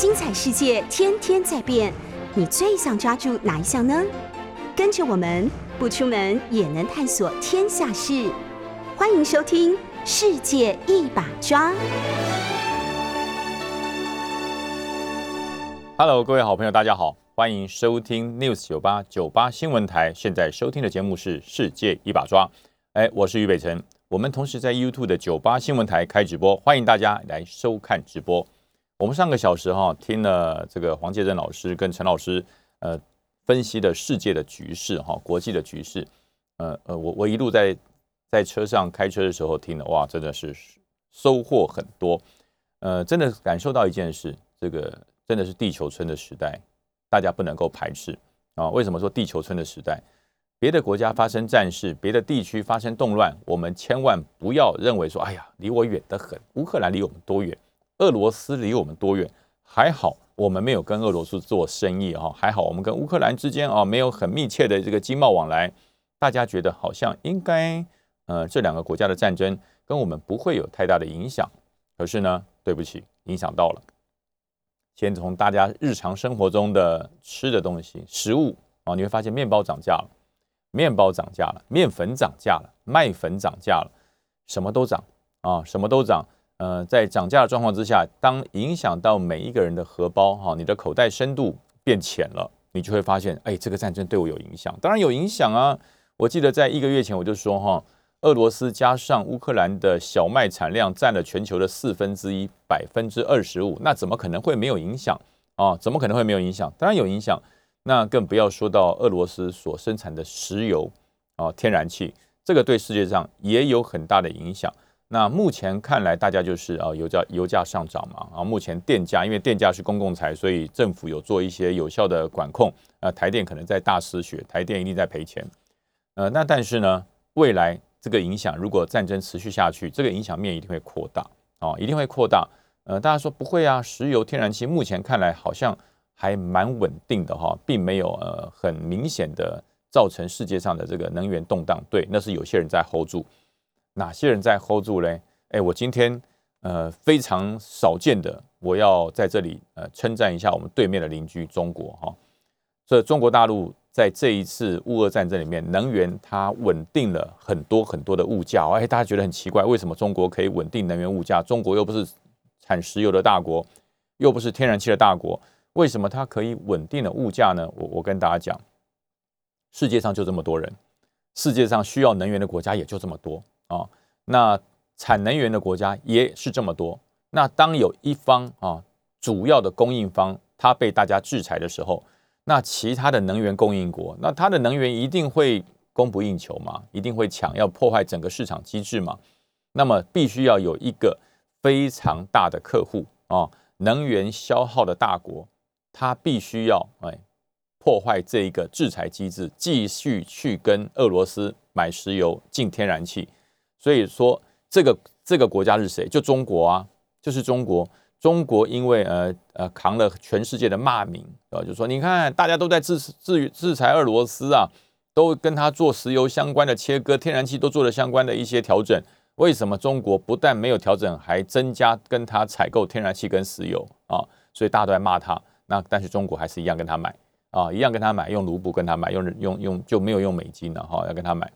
精彩世界天天在变，你最想抓住哪一项呢？跟着我们不出门也能探索天下事，欢迎收听《世界一把抓》。Hello，各位好朋友，大家好，欢迎收听 News 九八九八新闻台。现在收听的节目是《世界一把抓》，哎，我是于北辰。我们同时在 YouTube 的九八新闻台开直播，欢迎大家来收看直播。我们上个小时哈听了这个黄介正老师跟陈老师呃分析的世界的局势哈，国际的局势。呃呃，我我一路在在车上开车的时候听了，哇，真的是收获很多。呃，真的感受到一件事，这个。真的是地球村的时代，大家不能够排斥啊！为什么说地球村的时代？别的国家发生战事，别的地区发生动乱，我们千万不要认为说，哎呀，离我远得很。乌克兰离我们多远？俄罗斯离我们多远？还好我们没有跟俄罗斯做生意啊，还好我们跟乌克兰之间啊没有很密切的这个经贸往来。大家觉得好像应该，呃，这两个国家的战争跟我们不会有太大的影响。可是呢，对不起，影响到了。先从大家日常生活中的吃的东西、食物啊，你会发现面包涨价了，面包涨价了，面粉涨价了，麦粉涨价了，什么都涨啊，什么都涨。呃，在涨价的状况之下，当影响到每一个人的荷包哈，你的口袋深度变浅了，你就会发现，哎，这个战争对我有影响。当然有影响啊！我记得在一个月前我就说哈。俄罗斯加上乌克兰的小麦产量占了全球的四分之一，百分之二十五，那怎么可能会没有影响啊？怎么可能会没有影响？当然有影响。那更不要说到俄罗斯所生产的石油啊、天然气，这个对世界上也有很大的影响。那目前看来，大家就是啊，油价油价上涨嘛啊，目前电价因为电价是公共财，所以政府有做一些有效的管控。呃，台电可能在大失血，台电一定在赔钱。呃，那但是呢，未来。这个影响，如果战争持续下去，这个影响面一定会扩大啊，一定会扩大。呃，大家说不会啊，石油、天然气目前看来好像还蛮稳定的哈，并没有呃很明显的造成世界上的这个能源动荡。对，那是有些人在 hold 住，哪些人在 hold 住嘞？哎，我今天呃非常少见的，我要在这里呃称赞一下我们对面的邻居中国哈，这中国大陆。在这一次乌俄战争里面，能源它稳定了很多很多的物价。哎，大家觉得很奇怪，为什么中国可以稳定能源物价？中国又不是产石油的大国，又不是天然气的大国，为什么它可以稳定的物价呢？我我跟大家讲，世界上就这么多人，世界上需要能源的国家也就这么多啊。那产能源的国家也是这么多。那当有一方啊，主要的供应方，它被大家制裁的时候。那其他的能源供应国，那它的能源一定会供不应求嘛，一定会抢，要破坏整个市场机制嘛。那么必须要有一个非常大的客户啊，能源消耗的大国，它必须要哎破坏这一个制裁机制，继续去跟俄罗斯买石油进天然气。所以说，这个这个国家是谁？就中国啊，就是中国。中国因为呃呃扛了全世界的骂名啊，就说你看大家都在制制制裁俄罗斯啊，都跟他做石油相关的切割，天然气都做了相关的一些调整，为什么中国不但没有调整，还增加跟他采购天然气跟石油啊？所以大家都在骂他。那但是中国还是一样跟他买啊，一样跟他买，用卢布跟他买，用用用就没有用美金了哈，要跟他买。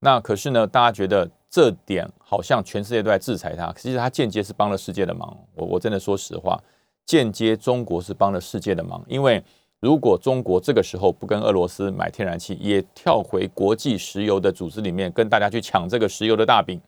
那可是呢，大家觉得这点好像全世界都在制裁他，其实他间接是帮了世界的忙。我我真的说实话，间接中国是帮了世界的忙，因为如果中国这个时候不跟俄罗斯买天然气，也跳回国际石油的组织里面跟大家去抢这个石油的大饼，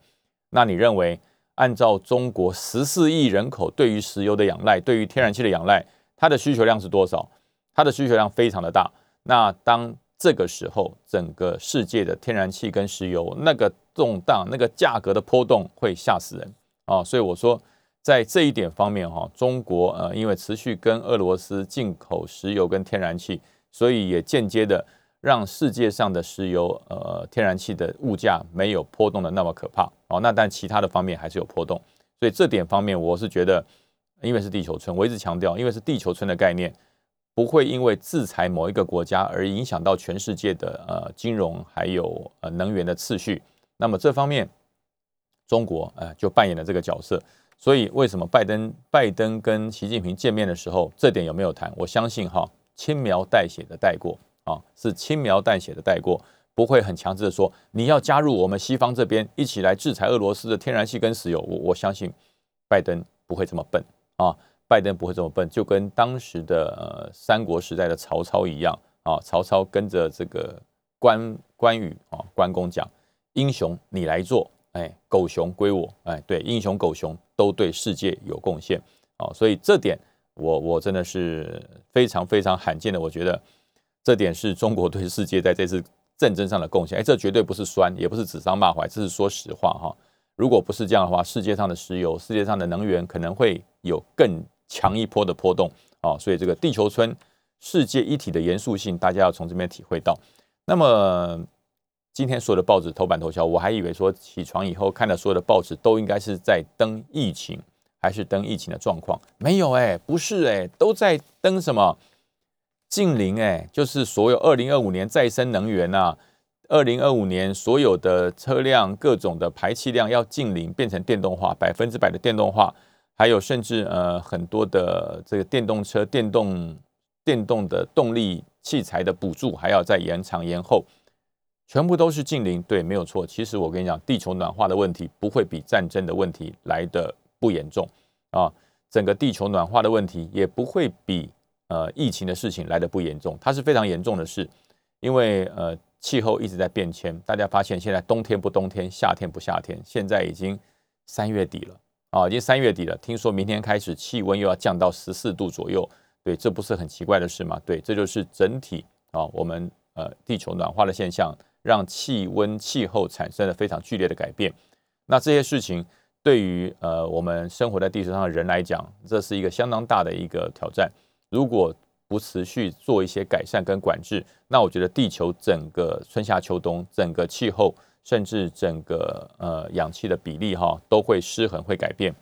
那你认为按照中国十四亿人口对于石油的仰赖，对于天然气的仰赖，它的需求量是多少？它的需求量非常的大。那当这个时候，整个世界的天然气跟石油那个动荡、那个价格的波动会吓死人啊！所以我说，在这一点方面哈，中国呃，因为持续跟俄罗斯进口石油跟天然气，所以也间接的让世界上的石油呃天然气的物价没有波动的那么可怕哦。那但其他的方面还是有波动，所以这点方面我是觉得，因为是地球村，我一直强调，因为是地球村的概念。不会因为制裁某一个国家而影响到全世界的呃金融还有呃能源的次序。那么这方面，中国呃就扮演了这个角色。所以为什么拜登拜登跟习近平见面的时候，这点有没有谈？我相信哈，轻描淡写的带过啊，是轻描淡写的带过，不会很强制的说你要加入我们西方这边一起来制裁俄罗斯的天然气跟石油。我我相信拜登不会这么笨啊，拜登不会这么笨，就跟当时的三国时代的曹操一样啊，曹操跟着这个关关羽啊关公讲，英雄你来做。哎，狗熊归我！哎，对，英雄狗熊都对世界有贡献哦，所以这点我我真的是非常非常罕见的，我觉得这点是中国对世界在这次战争上的贡献。哎，这绝对不是酸，也不是指桑骂槐，这是说实话哈。如果不是这样的话，世界上的石油、世界上的能源可能会有更强一波的波动哦。所以这个地球村世界一体的严肃性，大家要从这边体会到。那么。今天所有的报纸头版头条，我还以为说起床以后看到所有的报纸都应该是在登疫情，还是登疫情的状况？没有哎，不是哎，都在登什么近零哎，就是所有二零二五年再生能源啊，二零二五年所有的车辆各种的排气量要近零，变成电动化，百分之百的电动化，还有甚至呃很多的这个电动车、电动电动的动力器材的补助还要再延长延后。全部都是近邻，对，没有错。其实我跟你讲，地球暖化的问题不会比战争的问题来的不严重啊。整个地球暖化的问题也不会比呃疫情的事情来的不严重，它是非常严重的事。因为呃气候一直在变迁，大家发现现在冬天不冬天，夏天不夏天，现在已经三月底了啊，已经三月底了。听说明天开始气温又要降到十四度左右，对，这不是很奇怪的事吗？对，这就是整体啊，我们呃地球暖化的现象。让气温、气候产生了非常剧烈的改变，那这些事情对于呃我们生活在地球上的人来讲，这是一个相当大的一个挑战。如果不持续做一些改善跟管制，那我觉得地球整个春夏秋冬、整个气候，甚至整个呃氧气的比例哈，都会失衡、会改变。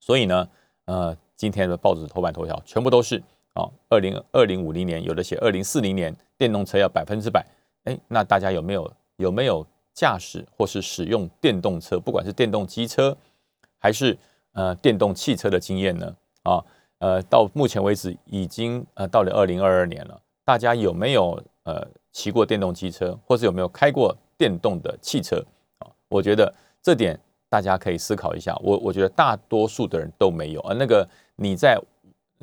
所以呢，呃，今天的报纸头版头条全部都是啊，二零二零五零年，有的写二零四零年电动车要百分之百。哎，那大家有没有有没有驾驶或是使用电动车，不管是电动机车还是呃电动汽车的经验呢？啊，呃，到目前为止已经呃到了二零二二年了，大家有没有呃骑过电动机车，或是有没有开过电动的汽车？啊，我觉得这点大家可以思考一下。我我觉得大多数的人都没有。而那个你在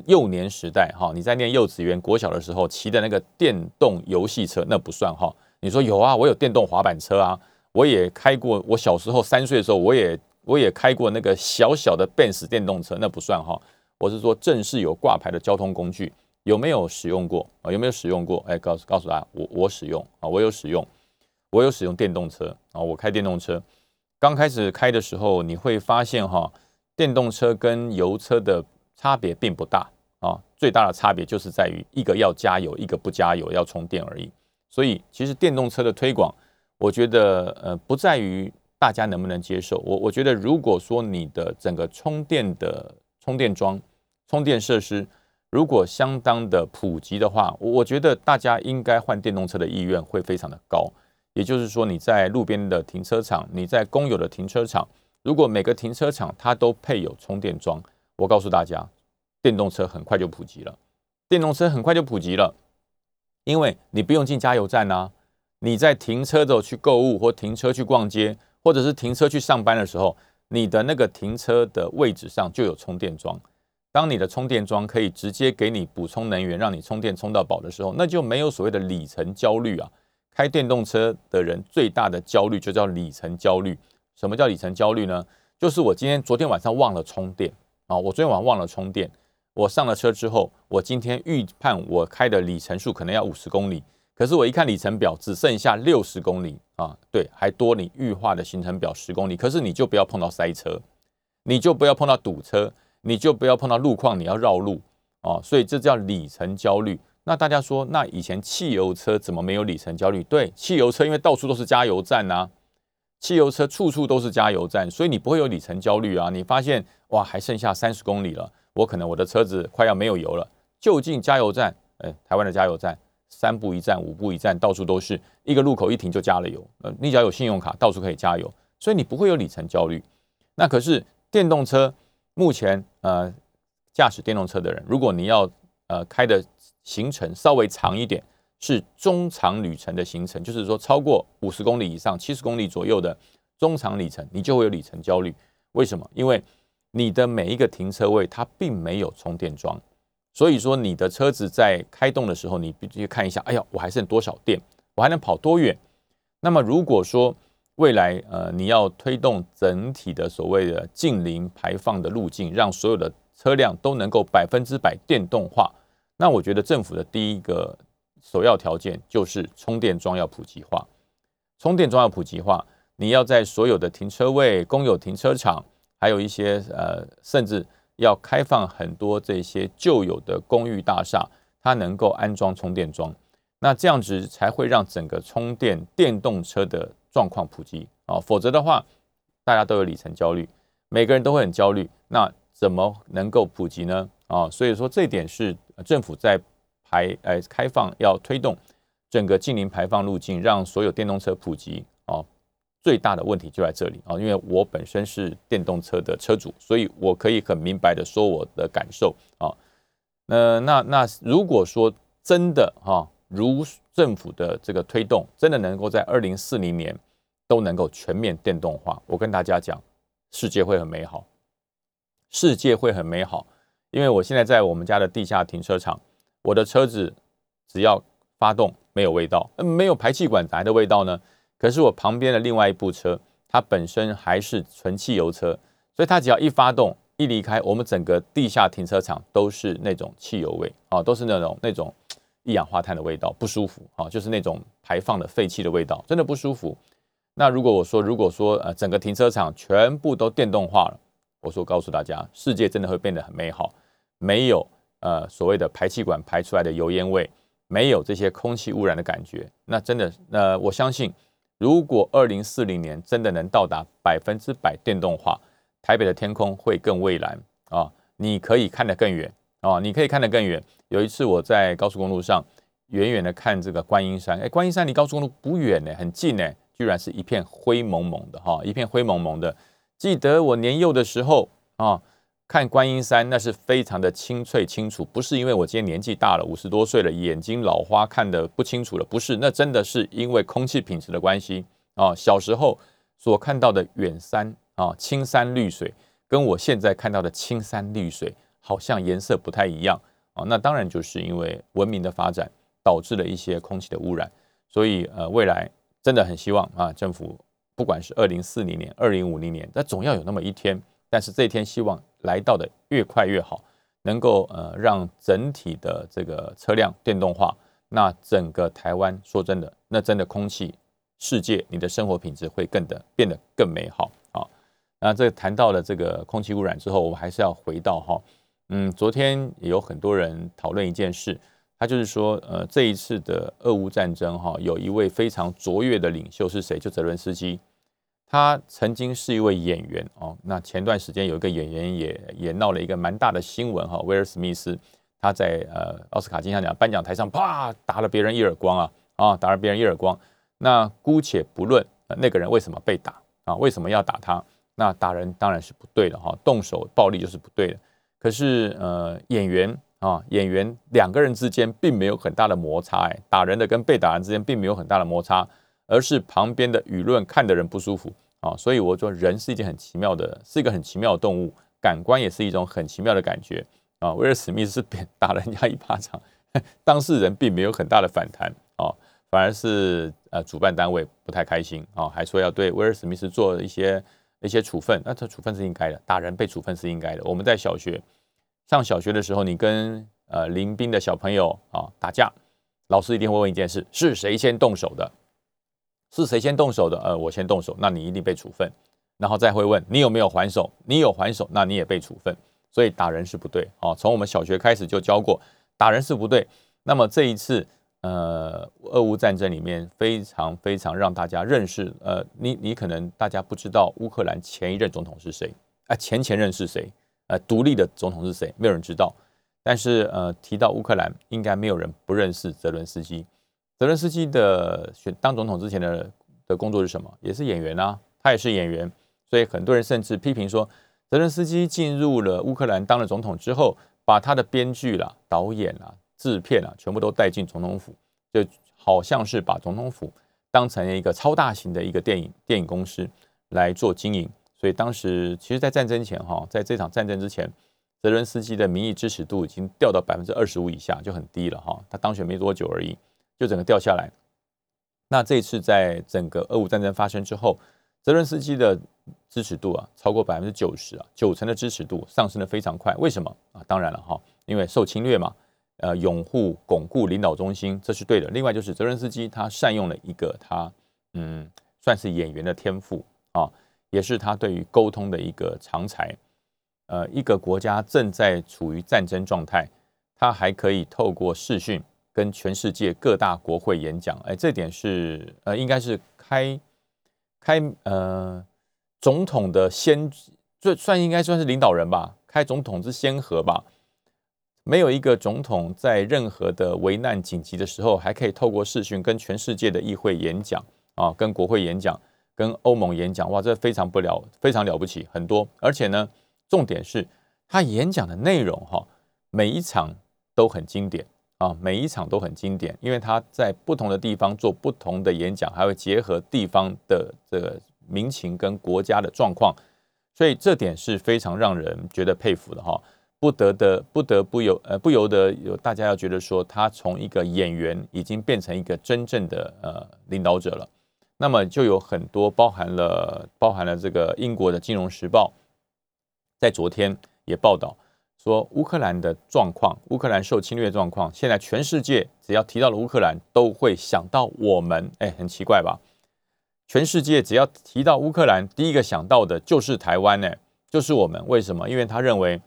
幼年时代哈，你在念幼稚园、国小的时候骑的那个电动游戏车，那不算哈。你说有啊，我有电动滑板车啊，我也开过。我小时候三岁的时候，我也我也开过那个小小的 Benz 电动车，那不算哈。我是说正式有挂牌的交通工具，有没有使用过啊？有没有使用过？哎，告诉告诉大家，我我使用啊，我有使用，我有使用电动车啊，我开电动车。刚开始开的时候，你会发现哈，电动车跟油车的。差别并不大啊，最大的差别就是在于一个要加油，一个不加油要充电而已。所以其实电动车的推广，我觉得呃不在于大家能不能接受。我我觉得如果说你的整个充电的充电桩、充电设施如果相当的普及的话，我觉得大家应该换电动车的意愿会非常的高。也就是说你在路边的停车场，你在公有的停车场，如果每个停车场它都配有充电桩。我告诉大家，电动车很快就普及了。电动车很快就普及了，因为你不用进加油站啊。你在停车的时候去购物，或停车去逛街，或者是停车去上班的时候，你的那个停车的位置上就有充电桩。当你的充电桩可以直接给你补充能源，让你充电充到饱的时候，那就没有所谓的里程焦虑啊。开电动车的人最大的焦虑就叫里程焦虑。什么叫里程焦虑呢？就是我今天昨天晚上忘了充电。啊，我昨天晚上忘了充电。我上了车之后，我今天预判我开的里程数可能要五十公里，可是我一看里程表，只剩下六十公里啊，对，还多你预化的行程表十公里。可是你就不要碰到塞车，你就不要碰到堵车，你就不要碰到路况，你要绕路啊。所以这叫里程焦虑。那大家说，那以前汽油车怎么没有里程焦虑？对，汽油车因为到处都是加油站呐。汽油车处处都是加油站，所以你不会有里程焦虑啊！你发现哇，还剩下三十公里了，我可能我的车子快要没有油了，就近加油站。哎，台湾的加油站三步一站，五步一站，到处都是一个路口一停就加了油。呃，你只要有信用卡，到处可以加油。所以你不会有里程焦虑。那可是电动车目前呃驾驶电动车的人，如果你要呃开的行程稍微长一点，是中长旅程的行程，就是说超过五十公里以上、七十公里左右的中长里程，你就会有里程焦虑。为什么？因为你的每一个停车位它并没有充电桩，所以说你的车子在开动的时候，你必须看一下，哎呀，我还剩多少电，我还能跑多远？那么如果说未来呃你要推动整体的所谓的近零排放的路径，让所有的车辆都能够百分之百电动化，那我觉得政府的第一个首要条件就是充电桩要普及化，充电桩要普及化，你要在所有的停车位、公有停车场。还有一些呃，甚至要开放很多这些旧有的公寓大厦，它能够安装充电桩，那这样子才会让整个充电电动车的状况普及啊，否则的话，大家都有里程焦虑，每个人都会很焦虑，那怎么能够普及呢？啊，所以说这点是政府在排呃开放要推动整个近零排放路径，让所有电动车普及啊。最大的问题就在这里啊，因为我本身是电动车的车主，所以我可以很明白的说我的感受啊。那那那如果说真的哈，如政府的这个推动，真的能够在二零四零年都能够全面电动化，我跟大家讲，世界会很美好，世界会很美好。因为我现在在我们家的地下停车场，我的车子只要发动没有味道，没有排气管来的味道呢。可是我旁边的另外一部车，它本身还是纯汽油车，所以它只要一发动、一离开，我们整个地下停车场都是那种汽油味啊，都是那种那种一氧化碳的味道，不舒服啊，就是那种排放的废气的味道，真的不舒服。那如果我说，如果说呃整个停车场全部都电动化了，我说告诉大家，世界真的会变得很美好，没有呃所谓的排气管排出来的油烟味，没有这些空气污染的感觉，那真的，那我相信。如果二零四零年真的能到达百分之百电动化，台北的天空会更蔚蓝啊！你可以看得更远啊！你可以看得更远。有一次我在高速公路上远远的看这个观音山，哎，观音山离高速公路不远呢，很近呢，居然是一片灰蒙蒙的哈，一片灰蒙蒙的。记得我年幼的时候啊。看观音山，那是非常的清脆清楚，不是因为我今天年纪大了，五十多岁了，眼睛老花看得不清楚了，不是，那真的是因为空气品质的关系啊。小时候所看到的远山啊，青山绿水，跟我现在看到的青山绿水好像颜色不太一样啊。那当然就是因为文明的发展导致了一些空气的污染，所以呃，未来真的很希望啊，政府不管是二零四零年、二零五零年，那总要有那么一天。但是这一天希望来到的越快越好，能够呃让整体的这个车辆电动化，那整个台湾说真的，那真的空气世界，你的生活品质会更的变得更美好啊。那这谈到了这个空气污染之后，我们还是要回到哈，嗯，昨天也有很多人讨论一件事，他就是说呃这一次的俄乌战争哈，有一位非常卓越的领袖是谁？就泽伦斯基。他曾经是一位演员哦，那前段时间有一个演员也也闹了一个蛮大的新闻哈，威尔史密斯他在呃奥斯卡金像奖颁奖台上啪打了别人一耳光啊啊打了别人一耳光，那姑且不论那个人为什么被打啊，为什么要打他？那打人当然是不对的哈，动手暴力就是不对的。可是呃演员啊演员两个人之间并没有很大的摩擦哎，打人的跟被打人之间并没有很大的摩擦。而是旁边的舆论看的人不舒服啊，所以我说人是一件很奇妙的，是一个很奇妙的动物，感官也是一种很奇妙的感觉啊。威尔史密斯是扁打人家一巴掌，当事人并没有很大的反弹啊，反而是呃主办单位不太开心啊，还说要对威尔史密斯做一些一些处分，那这处分是应该的，打人被处分是应该的。我们在小学上小学的时候，你跟呃临兵的小朋友啊打架，老师一定会问一件事：是谁先动手的？是谁先动手的？呃，我先动手，那你一定被处分，然后再会问你有没有还手，你有还手，那你也被处分。所以打人是不对哦。从我们小学开始就教过，打人是不对。那么这一次，呃，俄乌战争里面非常非常让大家认识，呃，你你可能大家不知道乌克兰前一任总统是谁，啊，前前任是谁？呃，独立的总统是谁？没有人知道。但是呃，提到乌克兰，应该没有人不认识泽伦斯基。泽伦斯基的选当总统之前的的工作是什么？也是演员啊，他也是演员，所以很多人甚至批评说，泽伦斯基进入了乌克兰当了总统之后，把他的编剧啦、导演啦、制片啊，全部都带进总统府，就好像是把总统府当成一个超大型的一个电影电影公司来做经营。所以当时其实，在战争前哈，在这场战争之前，泽伦斯基的民意支持度已经掉到百分之二十五以下，就很低了哈。他当选没多久而已，就整个掉下来。那这一次在整个俄乌战争发生之后，泽伦斯基的支持度啊超过百分之九十啊，九成的支持度上升的非常快。为什么啊？当然了哈，因为受侵略嘛，呃，拥护巩固领导中心，这是对的。另外就是泽伦斯基他善用了一个他嗯算是演员的天赋啊，也是他对于沟通的一个长才。呃，一个国家正在处于战争状态，他还可以透过视讯。跟全世界各大国会演讲，哎，这点是呃，应该是开开呃总统的先，这算应该算是领导人吧，开总统之先河吧。没有一个总统在任何的危难紧急的时候，还可以透过视讯跟全世界的议会演讲啊，跟国会演讲，跟欧盟演讲，哇，这非常不了，非常了不起，很多。而且呢，重点是他演讲的内容哈，每一场都很经典。啊，每一场都很经典，因为他在不同的地方做不同的演讲，还会结合地方的这个民情跟国家的状况，所以这点是非常让人觉得佩服的哈。不得的，不得不有呃，不由得有大家要觉得说，他从一个演员已经变成一个真正的呃领导者了。那么就有很多包含了包含了这个英国的《金融时报》在昨天也报道。说乌克兰的状况，乌克兰受侵略状况，现在全世界只要提到了乌克兰，都会想到我们，哎，很奇怪吧？全世界只要提到乌克兰，第一个想到的就是台湾，呢，就是我们。为什么？因为他认为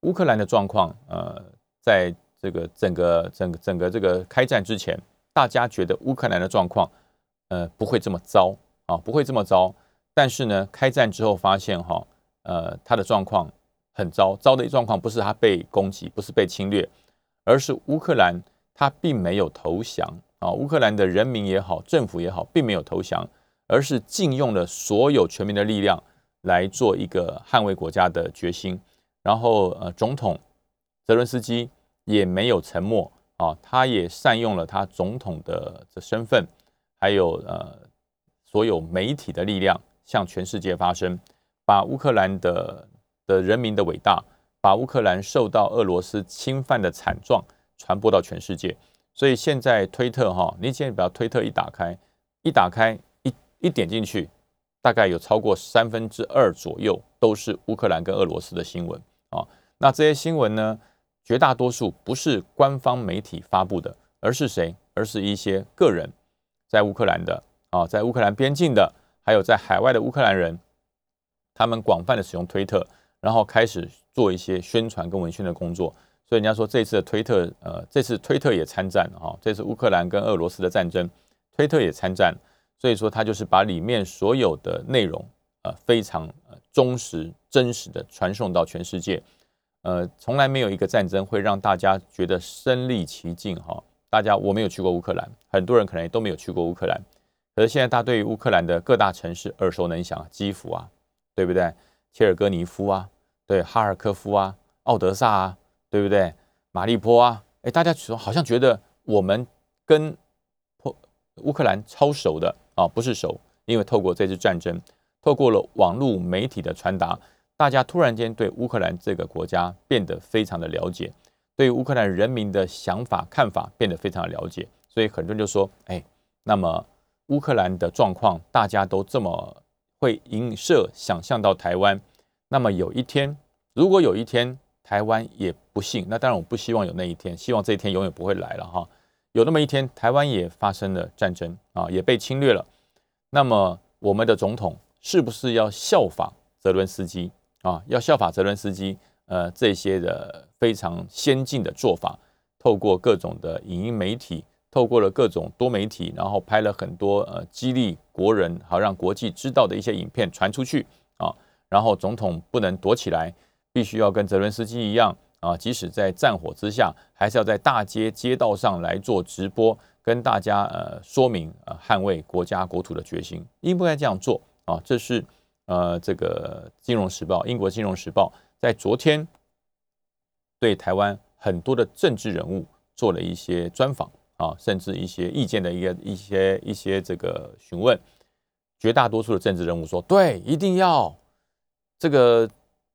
乌克兰的状况，呃，在这个整个整个整个这个开战之前，大家觉得乌克兰的状况，呃，不会这么糟啊，不会这么糟。但是呢，开战之后发现，哈，呃，他的状况。很糟糟的状况，不是他被攻击，不是被侵略，而是乌克兰他并没有投降啊！乌克兰的人民也好，政府也好，并没有投降，而是禁用了所有全民的力量来做一个捍卫国家的决心。然后，呃，总统泽伦斯基也没有沉默啊，他也善用了他总统的这身份，还有呃所有媒体的力量，向全世界发声，把乌克兰的。的人民的伟大，把乌克兰受到俄罗斯侵犯的惨状传播到全世界。所以现在推特哈，你现在把推特一打开，一打开一一点进去，大概有超过三分之二左右都是乌克兰跟俄罗斯的新闻啊。那这些新闻呢，绝大多数不是官方媒体发布的，而是谁？而是一些个人在乌克兰的啊，在乌克兰边境的，还有在海外的乌克兰人，他们广泛的使用推特。然后开始做一些宣传跟文宣的工作，所以人家说这次的推特，呃，这次推特也参战哈，这次乌克兰跟俄罗斯的战争，推特也参战，所以说他就是把里面所有的内容，呃，非常忠实、真实的传送到全世界，呃，从来没有一个战争会让大家觉得身临其境哈。大家我没有去过乌克兰，很多人可能也都没有去过乌克兰，可是现在大家对于乌克兰的各大城市耳熟能详，基辅啊，对不对？切尔戈尼夫啊，对，哈尔科夫啊，奥德萨啊，对不对？马利坡啊，哎，大家说好像觉得我们跟破乌克兰超熟的啊，不是熟，因为透过这次战争，透过了网络媒体的传达，大家突然间对乌克兰这个国家变得非常的了解，对乌克兰人民的想法看法变得非常的了解，所以很多人就说，哎，那么乌克兰的状况，大家都这么。会映射想象到台湾，那么有一天，如果有一天台湾也不幸，那当然我不希望有那一天，希望这一天永远不会来了哈。有那么一天，台湾也发生了战争啊，也被侵略了，那么我们的总统是不是要效仿泽伦斯基啊？要效仿泽伦斯基，呃，这些的非常先进的做法，透过各种的影音媒体。透过了各种多媒体，然后拍了很多呃激励国人，好让国际知道的一些影片传出去啊。然后总统不能躲起来，必须要跟泽伦斯基一样啊，即使在战火之下，还是要在大街街道上来做直播，跟大家呃说明呃捍卫国家国土的决心，应不该这样做啊，这是呃这个《金融时报》英国《金融时报》在昨天对台湾很多的政治人物做了一些专访啊，甚至一些意见的一个一些一些这个询问。绝大多数的政治人物说：“对，一定要这个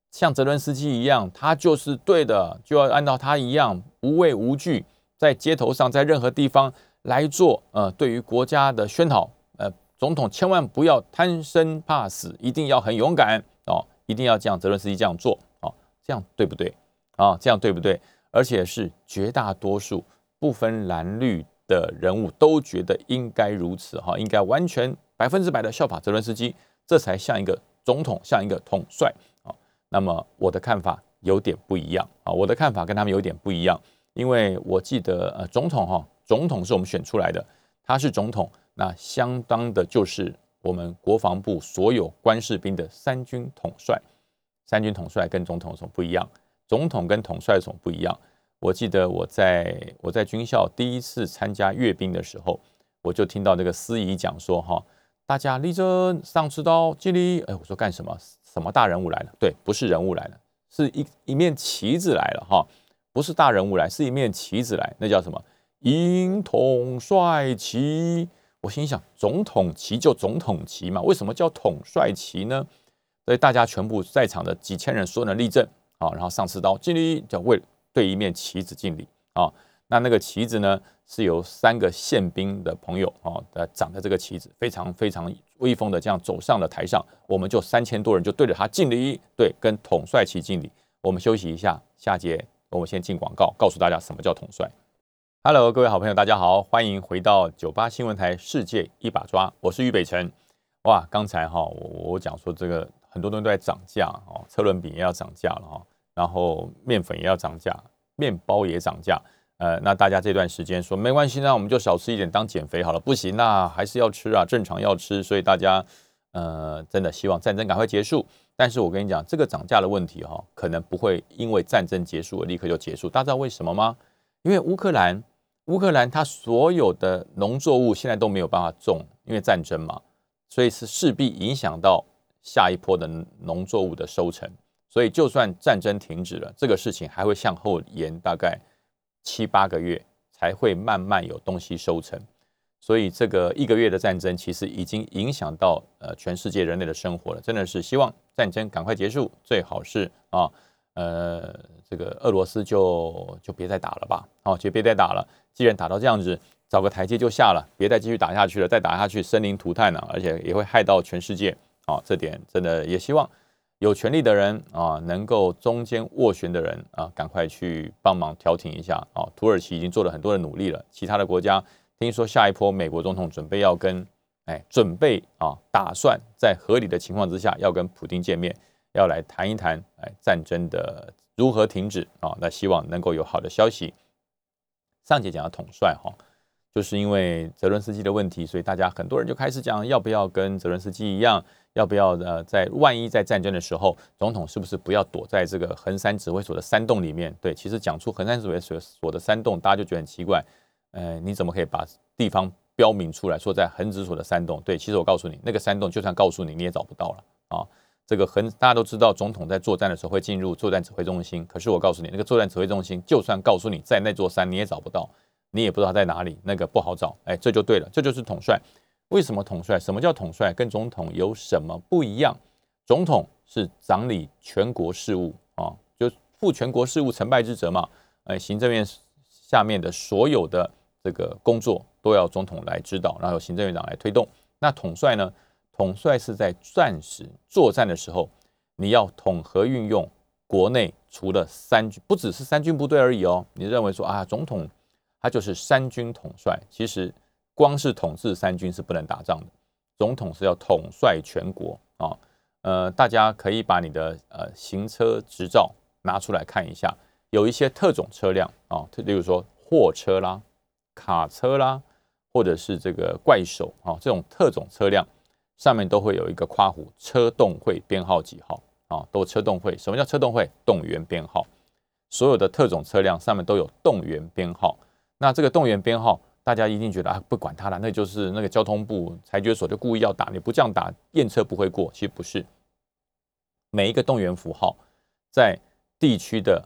像泽伦斯基一样，他就是对的，就要按照他一样无畏无惧，在街头上，在任何地方来做。呃，对于国家的宣讨，呃，总统千万不要贪生怕死，一定要很勇敢哦，一定要这样，泽伦斯基这样做哦，这样对不对啊？这样对不对？而且是绝大多数不分蓝绿的人物都觉得应该如此哈，应该完全。”百分之百的效法泽伦斯基，这才像一个总统，像一个统帅啊。那么我的看法有点不一样啊，我的看法跟他们有点不一样，因为我记得呃，总统哈，总统是我们选出来的，他是总统，那相当的就是我们国防部所有官士兵的三军统帅。三军统帅跟总统有什么不一样？总统跟统帅有什么不一样？我记得我在我在军校第一次参加阅兵的时候，我就听到那个司仪讲说哈。大家立正，上刺刀，敬礼。哎，我说干什么？什么大人物来了？对，不是人物来了，是一一面旗子来了哈。不是大人物来，是一面旗子来。那叫什么？迎统帅旗。我心想，总统旗就总统旗嘛，为什么叫统帅旗呢？所以大家全部在场的几千人，所有人立正啊，然后上刺刀，敬礼，就为对一面旗子敬礼啊。那那个旗子呢？是由三个宪兵的朋友啊，呃，掌的这个旗子，非常非常威风的这样走上了台上。我们就三千多人就对着他敬礼，对，跟统帅旗敬礼。我们休息一下，下节我们先进广告，告诉大家什么叫统帅。Hello，各位好朋友，大家好，欢迎回到九八新闻台《世界一把抓》，我是俞北辰。哇，刚才哈，我我讲说这个很多东西都在涨价哦，车轮饼也要涨价了哈，然后面粉也要涨价，面包也涨价。呃，那大家这段时间说没关系，那我们就少吃一点当减肥好了。不行，那还是要吃啊，正常要吃。所以大家，呃，真的希望战争赶快结束。但是我跟你讲，这个涨价的问题哈，可能不会因为战争结束而立刻就结束。大家知道为什么吗？因为乌克兰，乌克兰它所有的农作物现在都没有办法种，因为战争嘛，所以是势必影响到下一波的农作物的收成。所以就算战争停止了，这个事情还会向后延，大概。七八个月才会慢慢有东西收成，所以这个一个月的战争其实已经影响到呃全世界人类的生活了。真的是希望战争赶快结束，最好是啊呃这个俄罗斯就就别再打了吧，哦就别再打了。既然打到这样子，找个台阶就下了，别再继续打下去了。再打下去，生灵涂炭了，而且也会害到全世界啊。这点真的也希望。有权利的人啊，能够中间斡旋的人啊，赶快去帮忙调停一下啊！土耳其已经做了很多的努力了，其他的国家听说下一波美国总统准备要跟哎准备啊，打算在合理的情况之下要跟普京见面，要来谈一谈哎战争的如何停止啊！那希望能够有好的消息。上节讲到统帅哈。就是因为泽伦斯基的问题，所以大家很多人就开始讲，要不要跟泽伦斯基一样，要不要呃，在万一在战争的时候，总统是不是不要躲在这个横山指挥所的山洞里面？对，其实讲出横山指挥所所的山洞，大家就觉得很奇怪，呃，你怎么可以把地方标明出来，说在横指所的山洞？对，其实我告诉你，那个山洞就算告诉你，你也找不到了啊。这个横大家都知道，总统在作战的时候会进入作战指挥中心，可是我告诉你，那个作战指挥中心就算告诉你在那座山，你也找不到。你也不知道在哪里，那个不好找，哎，这就对了，这就是统帅。为什么统帅？什么叫统帅？跟总统有什么不一样？总统是掌理全国事务啊，就负全国事务成败之责嘛。哎，行政院下面的所有的这个工作都要总统来指导，然后由行政院长来推动。那统帅呢？统帅是在战时作战的时候，你要统合运用国内除了三军，不只是三军部队而已哦。你认为说啊，总统？他就是三军统帅，其实光是统治三军是不能打仗的，总统是要统帅全国啊。呃，大家可以把你的呃行车执照拿出来看一下，有一些特种车辆啊，特例如说货车啦、卡车啦，或者是这个怪手啊，这种特种车辆上面都会有一个夸虎车动会编号几号啊，都车动会。什么叫车动会？动员编号。所有的特种车辆上面都有动员编号。那这个动员编号大家一定觉得啊，不管他了，那就是那个交通部裁决所就故意要打，你不这样打，验车不会过。其实不是，每一个动员符号在地区的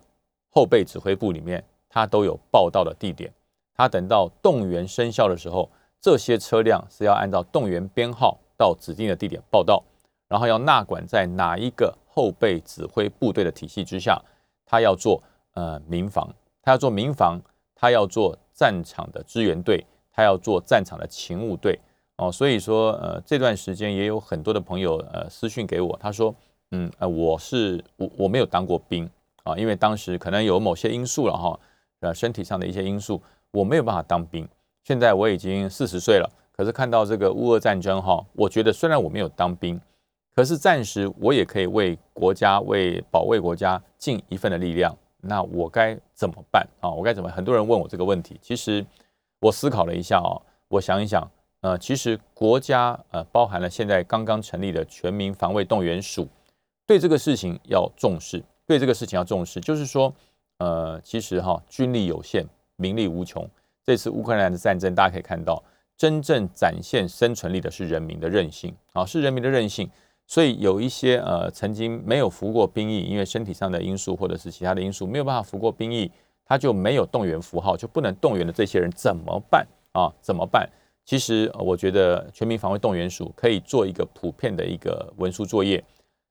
后备指挥部里面，它都有报道的地点。它等到动员生效的时候，这些车辆是要按照动员编号到指定的地点报道，然后要纳管在哪一个后备指挥部队的体系之下，他要做呃民防，他要做民防，他要做。战场的支援队，他要做战场的勤务队哦，所以说呃这段时间也有很多的朋友呃私讯给我，他说嗯呃我是我我没有当过兵啊，因为当时可能有某些因素了哈，呃身体上的一些因素，我没有办法当兵。现在我已经四十岁了，可是看到这个乌俄战争哈，我觉得虽然我没有当兵，可是暂时我也可以为国家为保卫国家尽一份的力量。那我该怎么办啊？我该怎么？很多人问我这个问题。其实我思考了一下啊，我想一想，呃，其实国家呃包含了现在刚刚成立的全民防卫动员署，对这个事情要重视，对这个事情要重视。就是说，呃，其实哈军力有限，民力无穷。这次乌克兰的战争，大家可以看到，真正展现生存力的是人民的韧性啊，是人民的韧性。所以有一些呃曾经没有服过兵役，因为身体上的因素或者是其他的因素没有办法服过兵役，他就没有动员符号，就不能动员的这些人怎么办啊？怎么办？其实我觉得全民防卫动员署可以做一个普遍的一个文书作业，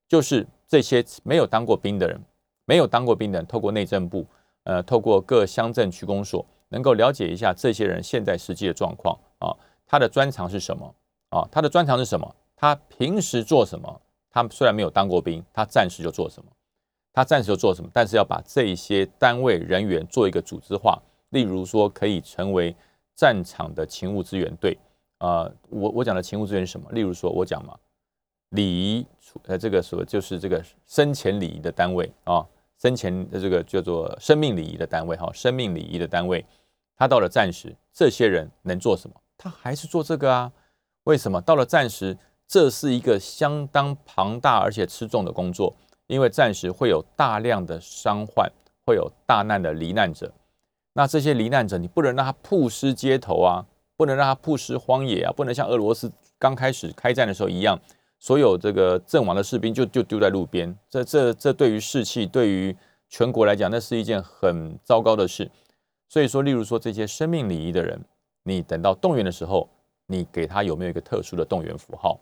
就是这些没有当过兵的人，没有当过兵的人，透过内政部，呃，透过各乡镇区公所，能够了解一下这些人现在实际的状况啊，他的专长是什么啊？他的专长是什么？他平时做什么？他虽然没有当过兵，他暂时就做什么？他暂时就做什么？但是要把这些单位人员做一个组织化，例如说可以成为战场的勤务支援队。啊，我我讲的勤务支援是什么？例如说，我讲嘛，礼仪，呃，这个所就是这个生前礼仪的单位啊，生前的这个叫做生命礼仪的单位哈，生命礼仪的单位，他到了战时，这些人能做什么？他还是做这个啊？为什么？到了战时？这是一个相当庞大而且吃重的工作，因为暂时会有大量的伤患，会有大难的罹难者。那这些罹难者，你不能让他曝尸街头啊，不能让他曝尸荒野啊，不能像俄罗斯刚开始开战的时候一样，所有这个阵亡的士兵就就丢在路边。这这这对于士气，对于全国来讲，那是一件很糟糕的事。所以说，例如说这些生命礼仪的人，你等到动员的时候，你给他有没有一个特殊的动员符号？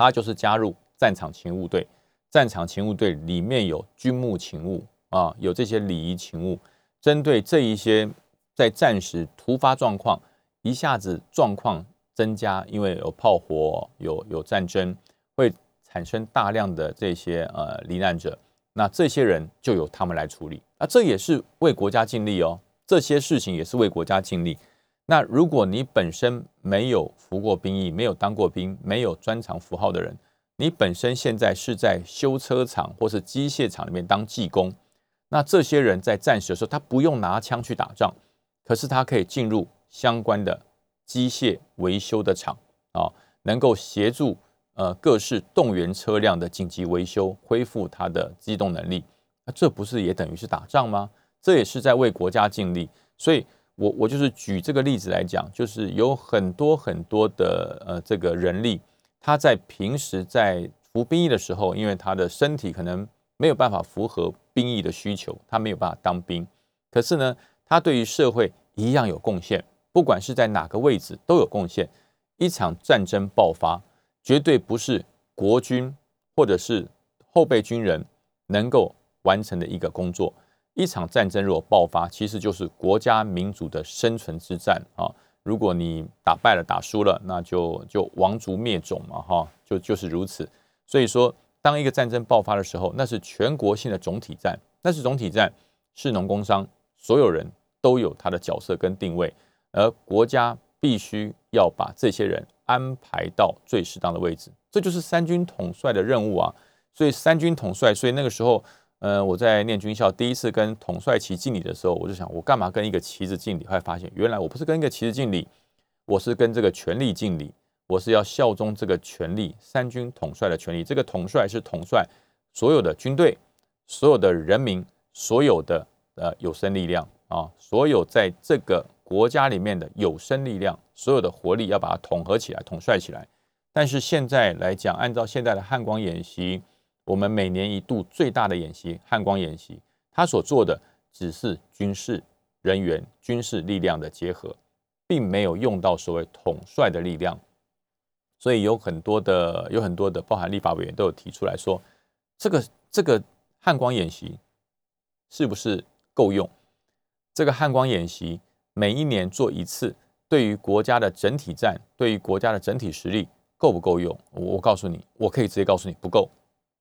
他就是加入战场勤务队，战场勤务队里面有军务勤务啊，有这些礼仪勤务，针对这一些在战时突发状况，一下子状况增加，因为有炮火，有有战争，会产生大量的这些呃罹难者，那这些人就由他们来处理，啊，这也是为国家尽力哦，这些事情也是为国家尽力。那如果你本身没有服过兵役，没有当过兵，没有专长符号的人，你本身现在是在修车厂或是机械厂里面当技工，那这些人在战时的时候，他不用拿枪去打仗，可是他可以进入相关的机械维修的厂啊，能够协助呃各式动员车辆的紧急维修，恢复它的机动能力。那这不是也等于是打仗吗？这也是在为国家尽力，所以。我我就是举这个例子来讲，就是有很多很多的呃这个人力，他在平时在服兵役的时候，因为他的身体可能没有办法符合兵役的需求，他没有办法当兵。可是呢，他对于社会一样有贡献，不管是在哪个位置都有贡献。一场战争爆发，绝对不是国军或者是后备军人能够完成的一个工作。一场战争如果爆发，其实就是国家民族的生存之战啊！如果你打败了、打输了，那就就亡族灭种嘛，哈，就就是如此。所以说，当一个战争爆发的时候，那是全国性的总体战，那是总体战，是农工商所有人都有他的角色跟定位，而国家必须要把这些人安排到最适当的位置，这就是三军统帅的任务啊！所以三军统帅，所以那个时候。呃，我在念军校第一次跟统帅旗敬礼的时候，我就想，我干嘛跟一个旗子敬礼？后来发现，原来我不是跟一个旗子敬礼，我是跟这个权力敬礼，我是要效忠这个权力，三军统帅的权力。这个统帅是统帅所有的军队、所有的人民、所有的呃有生力量啊，所有在这个国家里面的有生力量，所有的活力要把它统合起来、统帅起来。但是现在来讲，按照现在的汉光演习，我们每年一度最大的演习——汉光演习，它所做的只是军事人员、军事力量的结合，并没有用到所谓统帅的力量。所以有很多的、有很多的，包含立法委员都有提出来说，这个这个汉光演习是不是够用？这个汉光演习每一年做一次，对于国家的整体战，对于国家的整体实力。够不够用？我告诉你，我可以直接告诉你，不够，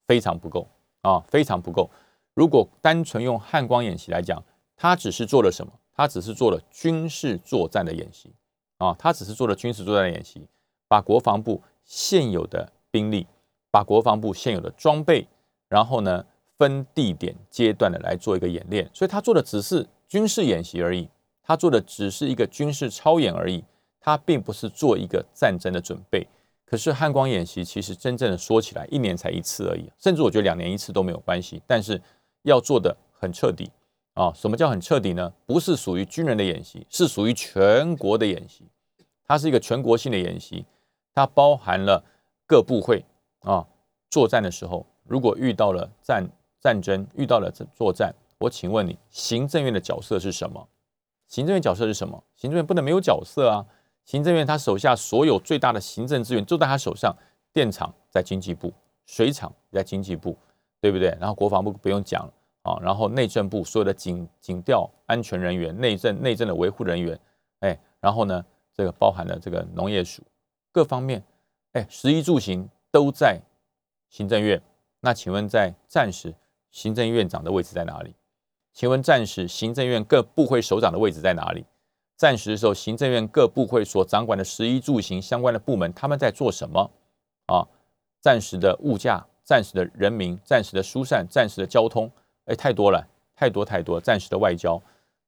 非常不够啊，非常不够。如果单纯用汉光演习来讲，它只是做了什么？它只是做了军事作战的演习啊，它只是做了军事作战的演习，把国防部现有的兵力，把国防部现有的装备，然后呢，分地点阶段的来做一个演练。所以他做的只是军事演习而已，他做的只是一个军事操演而已，他并不是做一个战争的准备。可是汉光演习其实真正的说起来，一年才一次而已，甚至我觉得两年一次都没有关系。但是要做的很彻底啊！什么叫很彻底呢？不是属于军人的演习，是属于全国的演习。它是一个全国性的演习，它包含了各部会啊。作战的时候，如果遇到了战战争，遇到了作战，我请问你，行政院的角色是什么？行政院角色是什么？行政院不能没有角色啊！行政院他手下所有最大的行政资源都在他手上，电厂在经济部，水厂在经济部，对不对？然后国防部不用讲啊，然后内政部所有的警警调安全人员、内政内政的维护人员，哎，然后呢，这个包含了这个农业署各方面，哎，食衣住行都在行政院。那请问在战时，行政院长的位置在哪里？请问战时行政院各部会首长的位置在哪里？暂时的时候，行政院各部会所掌管的十一住行相关的部门，他们在做什么？啊，暂时的物价，暂时的人民，暂时的疏散，暂时的交通，哎，太多了，太多太多。暂时的外交，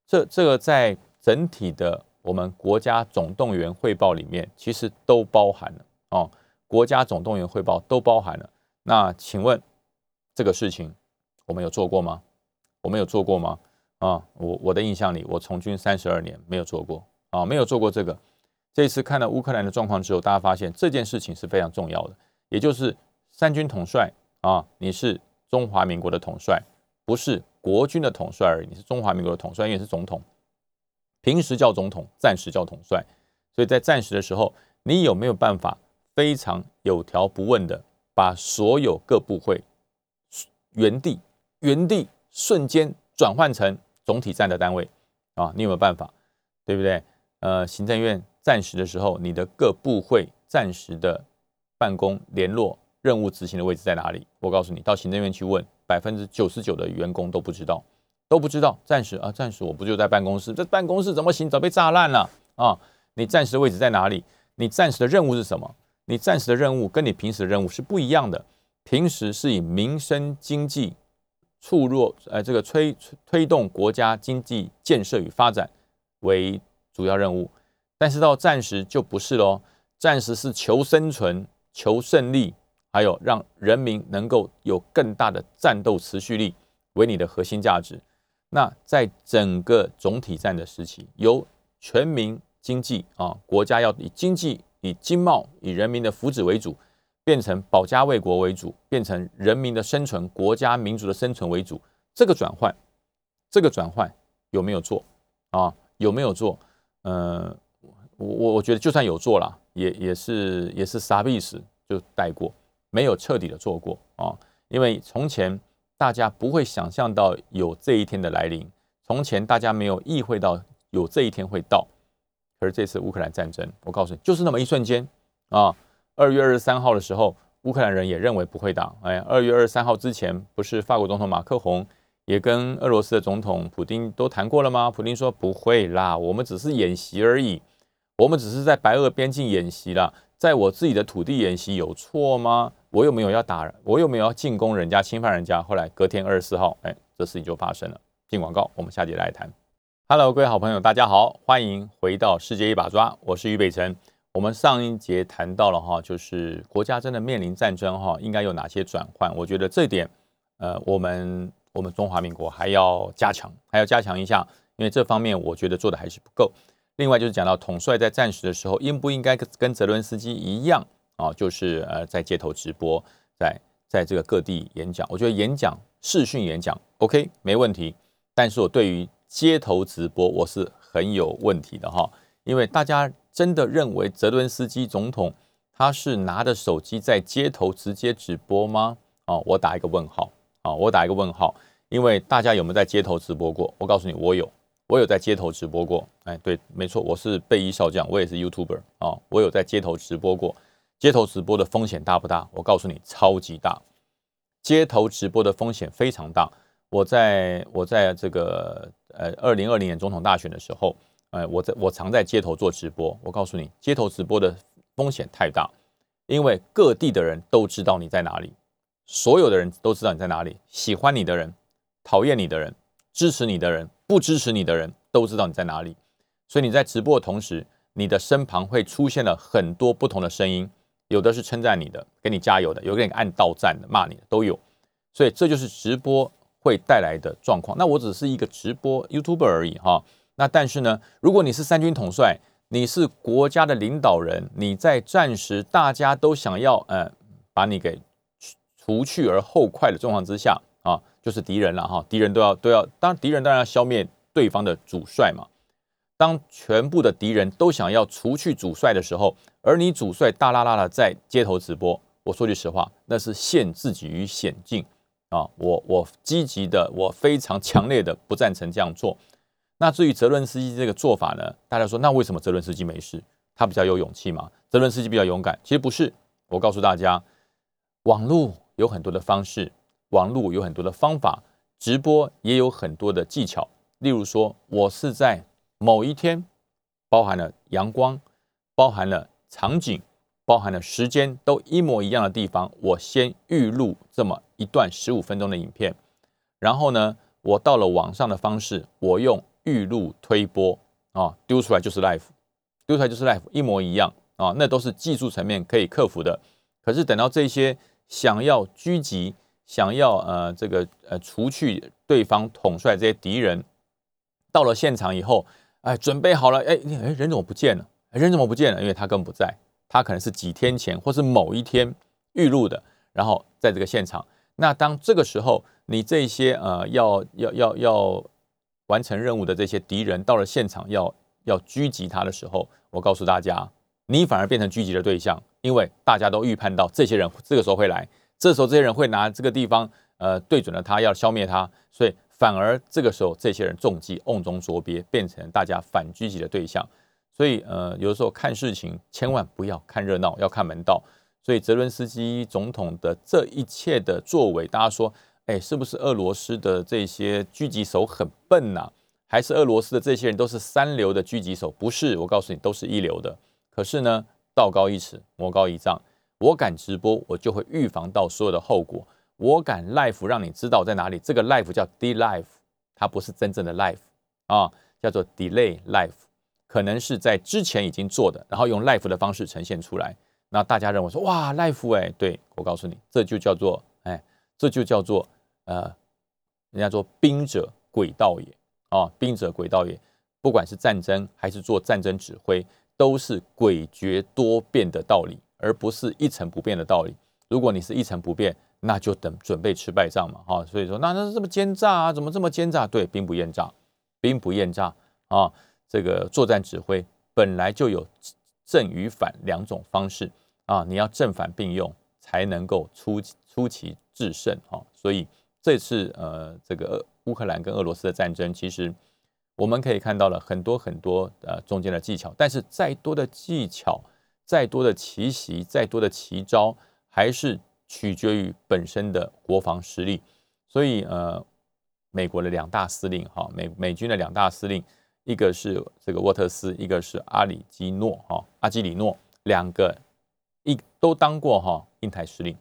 这这个在整体的我们国家总动员汇报里面，其实都包含了哦。国家总动员汇报都包含了。那请问这个事情我们有做过吗？我们有做过吗？啊，我我的印象里，我从军三十二年没有做过啊，没有做过这个。这次看到乌克兰的状况之后，大家发现这件事情是非常重要的，也就是三军统帅啊，你是中华民国的统帅，不是国军的统帅而已，你是中华民国的统帅，因为是总统，平时叫总统，暂时叫统帅。所以在战时的时候，你有没有办法非常有条不紊的把所有各部会原地原地瞬间转换成？总体战的单位啊，你有没有办法，对不对？呃，行政院暂时的时候，你的各部会暂时的办公、联络、任务执行的位置在哪里？我告诉你，到行政院去问，百分之九十九的员工都不知道，都不知道。暂时啊，暂时我不就在办公室？这办公室怎么行？早被炸烂了啊！你暂时的位置在哪里？你暂时的任务是什么？你暂时的任务跟你平时的任务是不一样的。平时是以民生经济。促弱呃，这个推推动国家经济建设与发展为主要任务，但是到战时就不是喽。战时是求生存、求胜利，还有让人民能够有更大的战斗持续力为你的核心价值。那在整个总体战的时期，由全民经济啊，国家要以经济、以经贸、以人民的福祉为主。变成保家卫国为主，变成人民的生存、国家民族的生存为主，这个转换，这个转换有没有做啊？有没有做？呃，我我我觉得就算有做了，也也是也是啥意思就带过，没有彻底的做过啊。因为从前大家不会想象到有这一天的来临，从前大家没有意会到有这一天会到，可是这次乌克兰战争，我告诉你，就是那么一瞬间啊。二月二十三号的时候，乌克兰人也认为不会打。哎，二月二十三号之前，不是法国总统马克宏也跟俄罗斯的总统普京都谈过了吗？普京说不会啦，我们只是演习而已，我们只是在白俄边境演习啦，在我自己的土地演习有错吗？我有没有要打？我有没有要进攻人家、侵犯人家？后来隔天二十四号，哎，这事情就发生了。进广告，我们下节来谈。Hello，各位好朋友，大家好，欢迎回到世界一把抓，我是于北辰。我们上一节谈到了哈，就是国家真的面临战争哈，应该有哪些转换？我觉得这点，呃，我们我们中华民国还要加强，还要加强一下，因为这方面我觉得做的还是不够。另外就是讲到统帅在战时的时候，应不应该跟泽伦斯基一样啊？就是呃，在街头直播，在在这个各地演讲。我觉得演讲视讯演讲 OK 没问题，但是我对于街头直播我是很有问题的哈，因为大家真的认为泽伦斯基总统他是拿着手机在街头直接直播吗？哦，我打一个问号啊，我打一个问号，因为大家有没有在街头直播过？我告诉你，我有。我有在街头直播过，哎，对，没错，我是贝衣少将，我也是 YouTuber 啊，我有在街头直播过。街头直播的风险大不大？我告诉你，超级大。街头直播的风险非常大。我在我在这个呃二零二零年总统大选的时候，呃，我在我常在街头做直播。我告诉你，街头直播的风险太大，因为各地的人都知道你在哪里，所有的人都知道你在哪里，喜欢你的人，讨厌你的人，支持你的人。不支持你的人都知道你在哪里，所以你在直播的同时，你的身旁会出现了很多不同的声音，有的是称赞你的，给你加油的，有给你按倒赞的，骂你的都有。所以这就是直播会带来的状况。那我只是一个直播 YouTuber 而已哈。那但是呢，如果你是三军统帅，你是国家的领导人，你在战时大家都想要呃把你给除去而后快的状况之下。啊，就是敌人了哈，敌人都要都要，当敌人当然要消灭对方的主帅嘛。当全部的敌人都想要除去主帅的时候，而你主帅大拉拉的在街头直播，我说句实话，那是陷自己于险境啊！我我积极的，我非常强烈的不赞成这样做。那至于泽伦斯基这个做法呢？大家说，那为什么泽伦斯基没事？他比较有勇气嘛？泽伦斯基比较勇敢？其实不是，我告诉大家，网络有很多的方式。网络有很多的方法，直播也有很多的技巧。例如说，我是在某一天，包含了阳光，包含了场景，包含了时间，都一模一样的地方，我先预录这么一段十五分钟的影片，然后呢，我到了网上的方式，我用预录推播啊，丢出来就是 life，丢出来就是 life，一模一样啊，那都是技术层面可以克服的。可是等到这些想要狙击，想要呃这个呃除去对方统帅这些敌人，到了现场以后，哎，准备好了，哎，哎，人怎么不见了？人怎么不见了？因为他根本不在，他可能是几天前或是某一天预录的，然后在这个现场。那当这个时候，你这些呃要要要要完成任务的这些敌人到了现场要要狙击他的时候，我告诉大家，你反而变成狙击的对象，因为大家都预判到这些人这个时候会来。这时候，这些人会拿这个地方，呃，对准了他，要消灭他，所以反而这个时候，这些人中计，瓮中捉鳖，变成大家反狙击的对象。所以，呃，有的时候看事情，千万不要看热闹，要看门道。所以，泽伦斯基总统的这一切的作为，大家说，哎，是不是俄罗斯的这些狙击手很笨呐？还是俄罗斯的这些人都是三流的狙击手？不是，我告诉你，都是一流的。可是呢，道高一尺，魔高一丈。我敢直播，我就会预防到所有的后果。我敢 life 让你知道在哪里。这个 life 叫 deal life 它不是真正的 life 啊，叫做 delay life，可能是在之前已经做的，然后用 life 的方式呈现出来。那大家认为说哇，life 哎，对我告诉你，这就叫做哎，这就叫做呃，人家说兵者诡道也啊，兵者诡道也。不管是战争还是做战争指挥，都是诡谲多变的道理。而不是一成不变的道理。如果你是一成不变，那就等准备吃败仗嘛，哈。所以说，那那这么奸诈啊？怎么这么奸诈？对，兵不厌诈，兵不厌诈啊。这个作战指挥本来就有正与反两种方式啊，你要正反并用，才能够出出奇制胜啊。所以这次呃，这个乌克兰跟俄罗斯的战争，其实我们可以看到了很多很多呃中间的技巧，但是再多的技巧。再多的奇袭，再多的奇招，还是取决于本身的国防实力。所以，呃，美国的两大司令，哈，美美军的两大司令，一个是这个沃特斯，一个是阿里基诺，哈，阿基里诺，两个一都当过哈印太司令。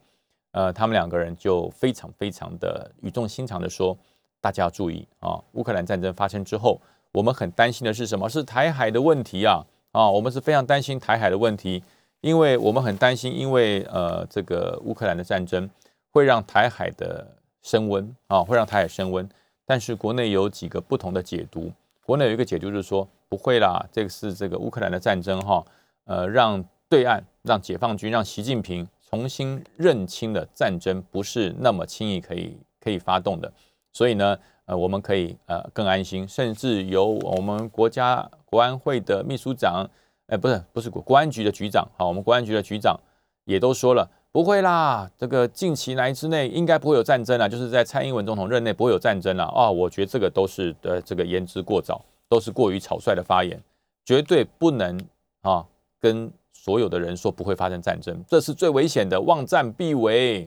呃，他们两个人就非常非常的语重心长的说，大家要注意啊，乌克兰战争发生之后，我们很担心的是什么？是台海的问题啊。啊，我们是非常担心台海的问题，因为我们很担心，因为呃，这个乌克兰的战争会让台海的升温啊，会让台海升温。但是国内有几个不同的解读，国内有一个解读就是说，不会啦，这个是这个乌克兰的战争哈，呃，让对岸、让解放军、让习近平重新认清了战争不是那么轻易可以可以发动的，所以呢，呃，我们可以呃更安心，甚至由我们国家国安会的秘书长，哎，不是不是国安局的局长，好，我们国安局的局长也都说了。不会啦，这个近期来之内应该不会有战争啊，就是在蔡英文总统任内不会有战争了啊。我觉得这个都是呃这个言之过早，都是过于草率的发言，绝对不能啊跟所有的人说不会发生战争，这是最危险的，望战必为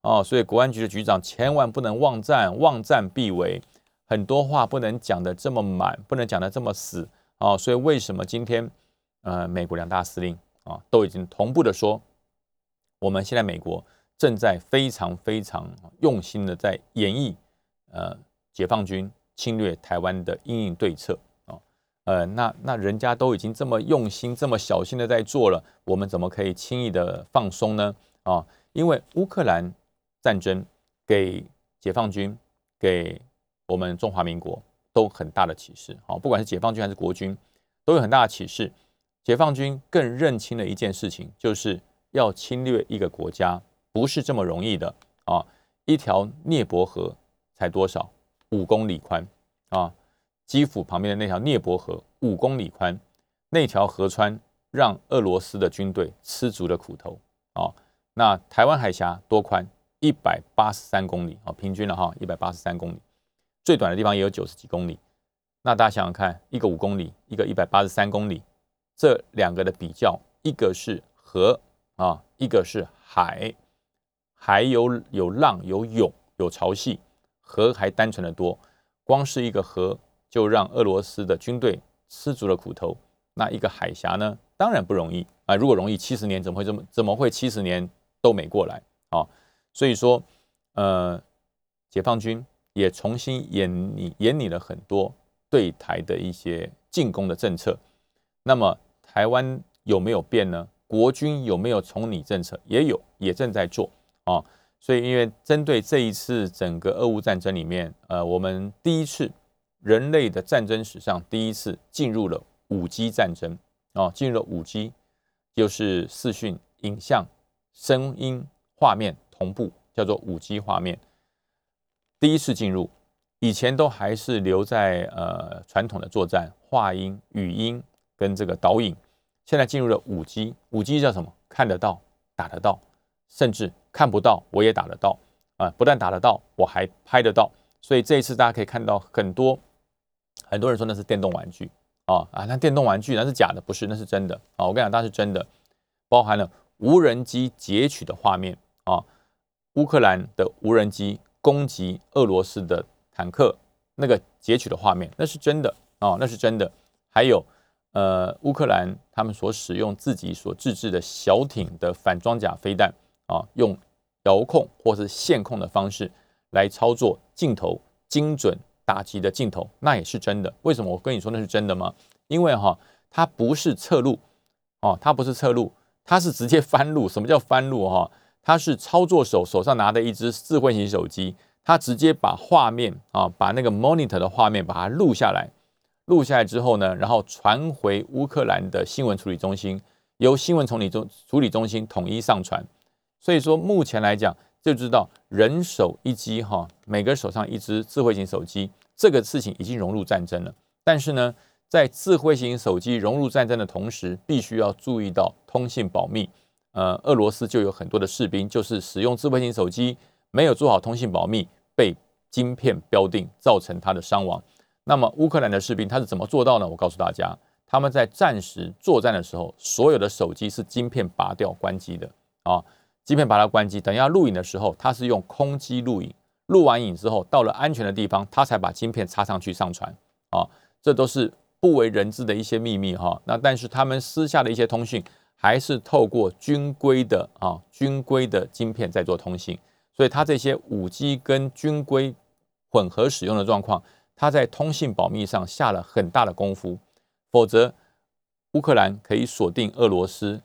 哦。所以国安局的局长千万不能望战，望战必为，很多话不能讲的这么满，不能讲的这么死啊。所以为什么今天呃美国两大司令啊都已经同步的说？我们现在美国正在非常非常用心的在演绎，呃，解放军侵略台湾的应应对策，呃，那那人家都已经这么用心、这么小心的在做了，我们怎么可以轻易的放松呢？啊，因为乌克兰战争给解放军、给我们中华民国都很大的启示啊，不管是解放军还是国军，都有很大的启示。解放军更认清了一件事情，就是。要侵略一个国家不是这么容易的啊！一条涅伯河才多少？五公里宽啊！基辅旁边的那条涅伯河五公里宽，那条河川让俄罗斯的军队吃足了苦头啊！那台湾海峡多宽？一百八十三公里啊，平均了哈，一百八十三公里，最短的地方也有九十几公里。那大家想想看，一个五公里，一个一百八十三公里，这两个的比较，一个是河。啊，一个是海，还有有浪、有涌、有潮汐，河还单纯的多。光是一个河，就让俄罗斯的军队吃足了苦头。那一个海峡呢，当然不容易啊。如果容易，七十年怎么会这么？怎么会七十年都没过来啊？所以说，呃，解放军也重新演拟演拟了很多对台的一些进攻的政策。那么台湾有没有变呢？国军有没有从你政策？也有，也正在做啊。所以，因为针对这一次整个俄乌战争里面，呃，我们第一次人类的战争史上第一次进入了五 G 战争啊，进入了五 G，就是视讯、影像、声音、画面同步，叫做五 G 画面。第一次进入，以前都还是留在呃传统的作战，话音、语音跟这个导引。现在进入了五 G，五 G 叫什么？看得到，打得到，甚至看不到，我也打得到啊！不但打得到，我还拍得到。所以这一次大家可以看到很多很多人说那是电动玩具啊啊！那电动玩具那是假的，不是，那是真的啊！我跟你讲，那是真的，包含了无人机截取的画面啊，乌克兰的无人机攻击俄罗斯的坦克那个截取的画面，那是真的啊，那是真的，还有。呃，乌克兰他们所使用自己所自制的小艇的反装甲飞弹啊，用遥控或是线控的方式来操作镜头，精准打击的镜头，那也是真的。为什么我跟你说那是真的吗？因为哈，它不是侧录哦，它不是侧录，它是直接翻录。什么叫翻录哈？它是操作手手上拿的一只智慧型手机，它直接把画面啊，把那个 monitor 的画面把它录下来。录下来之后呢，然后传回乌克兰的新闻处理中心，由新闻处理中处理中心统一上传。所以说，目前来讲，就知道人手一机哈，每个人手上一只智慧型手机，这个事情已经融入战争了。但是呢，在智慧型手机融入战争的同时，必须要注意到通信保密。呃，俄罗斯就有很多的士兵，就是使用智慧型手机没有做好通信保密，被晶片标定，造成他的伤亡。那么乌克兰的士兵他是怎么做到呢？我告诉大家，他们在战时作战的时候，所有的手机是晶片拔掉关机的啊，晶片把它关机。等下录影的时候，它是用空机录影，录完影之后，到了安全的地方，它才把晶片插上去上传啊。这都是不为人知的一些秘密哈。那但是他们私下的一些通讯，还是透过军规的啊军规的晶片在做通信，所以他这些五 G 跟军规混合使用的状况。他在通信保密上下了很大的功夫，否则乌克兰可以锁定俄罗斯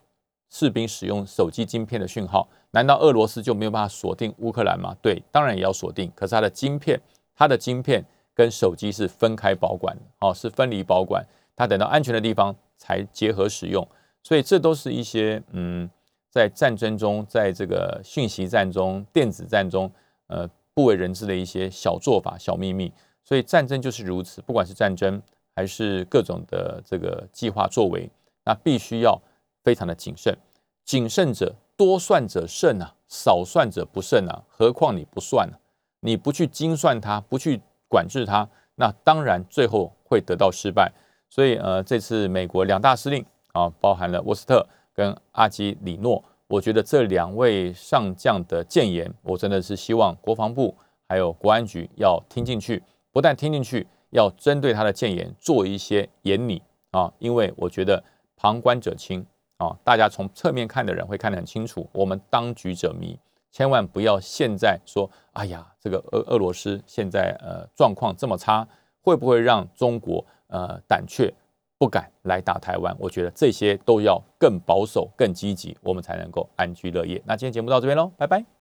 士兵使用手机晶片的讯号，难道俄罗斯就没有办法锁定乌克兰吗？对，当然也要锁定，可是它的晶片，它的晶片跟手机是分开保管的，哦，是分离保管，他等到安全的地方才结合使用。所以这都是一些嗯，在战争中，在这个讯息战中、电子战中，呃，不为人知的一些小做法、小秘密。所以战争就是如此，不管是战争还是各种的这个计划作为，那必须要非常的谨慎。谨慎者多算者胜啊，少算者不胜啊。何况你不算呢？你不去精算它，不去管制它，那当然最后会得到失败。所以呃，这次美国两大司令。啊，包含了沃斯特跟阿基里诺，我觉得这两位上将的谏言，我真的是希望国防部还有国安局要听进去，不但听进去，要针对他的谏言做一些严拟啊，因为我觉得旁观者清啊，大家从侧面看的人会看得很清楚，我们当局者迷，千万不要现在说，哎呀，这个俄俄罗斯现在呃状况这么差，会不会让中国呃胆怯？不敢来打台湾，我觉得这些都要更保守、更积极，我们才能够安居乐业。那今天节目到这边喽，拜拜。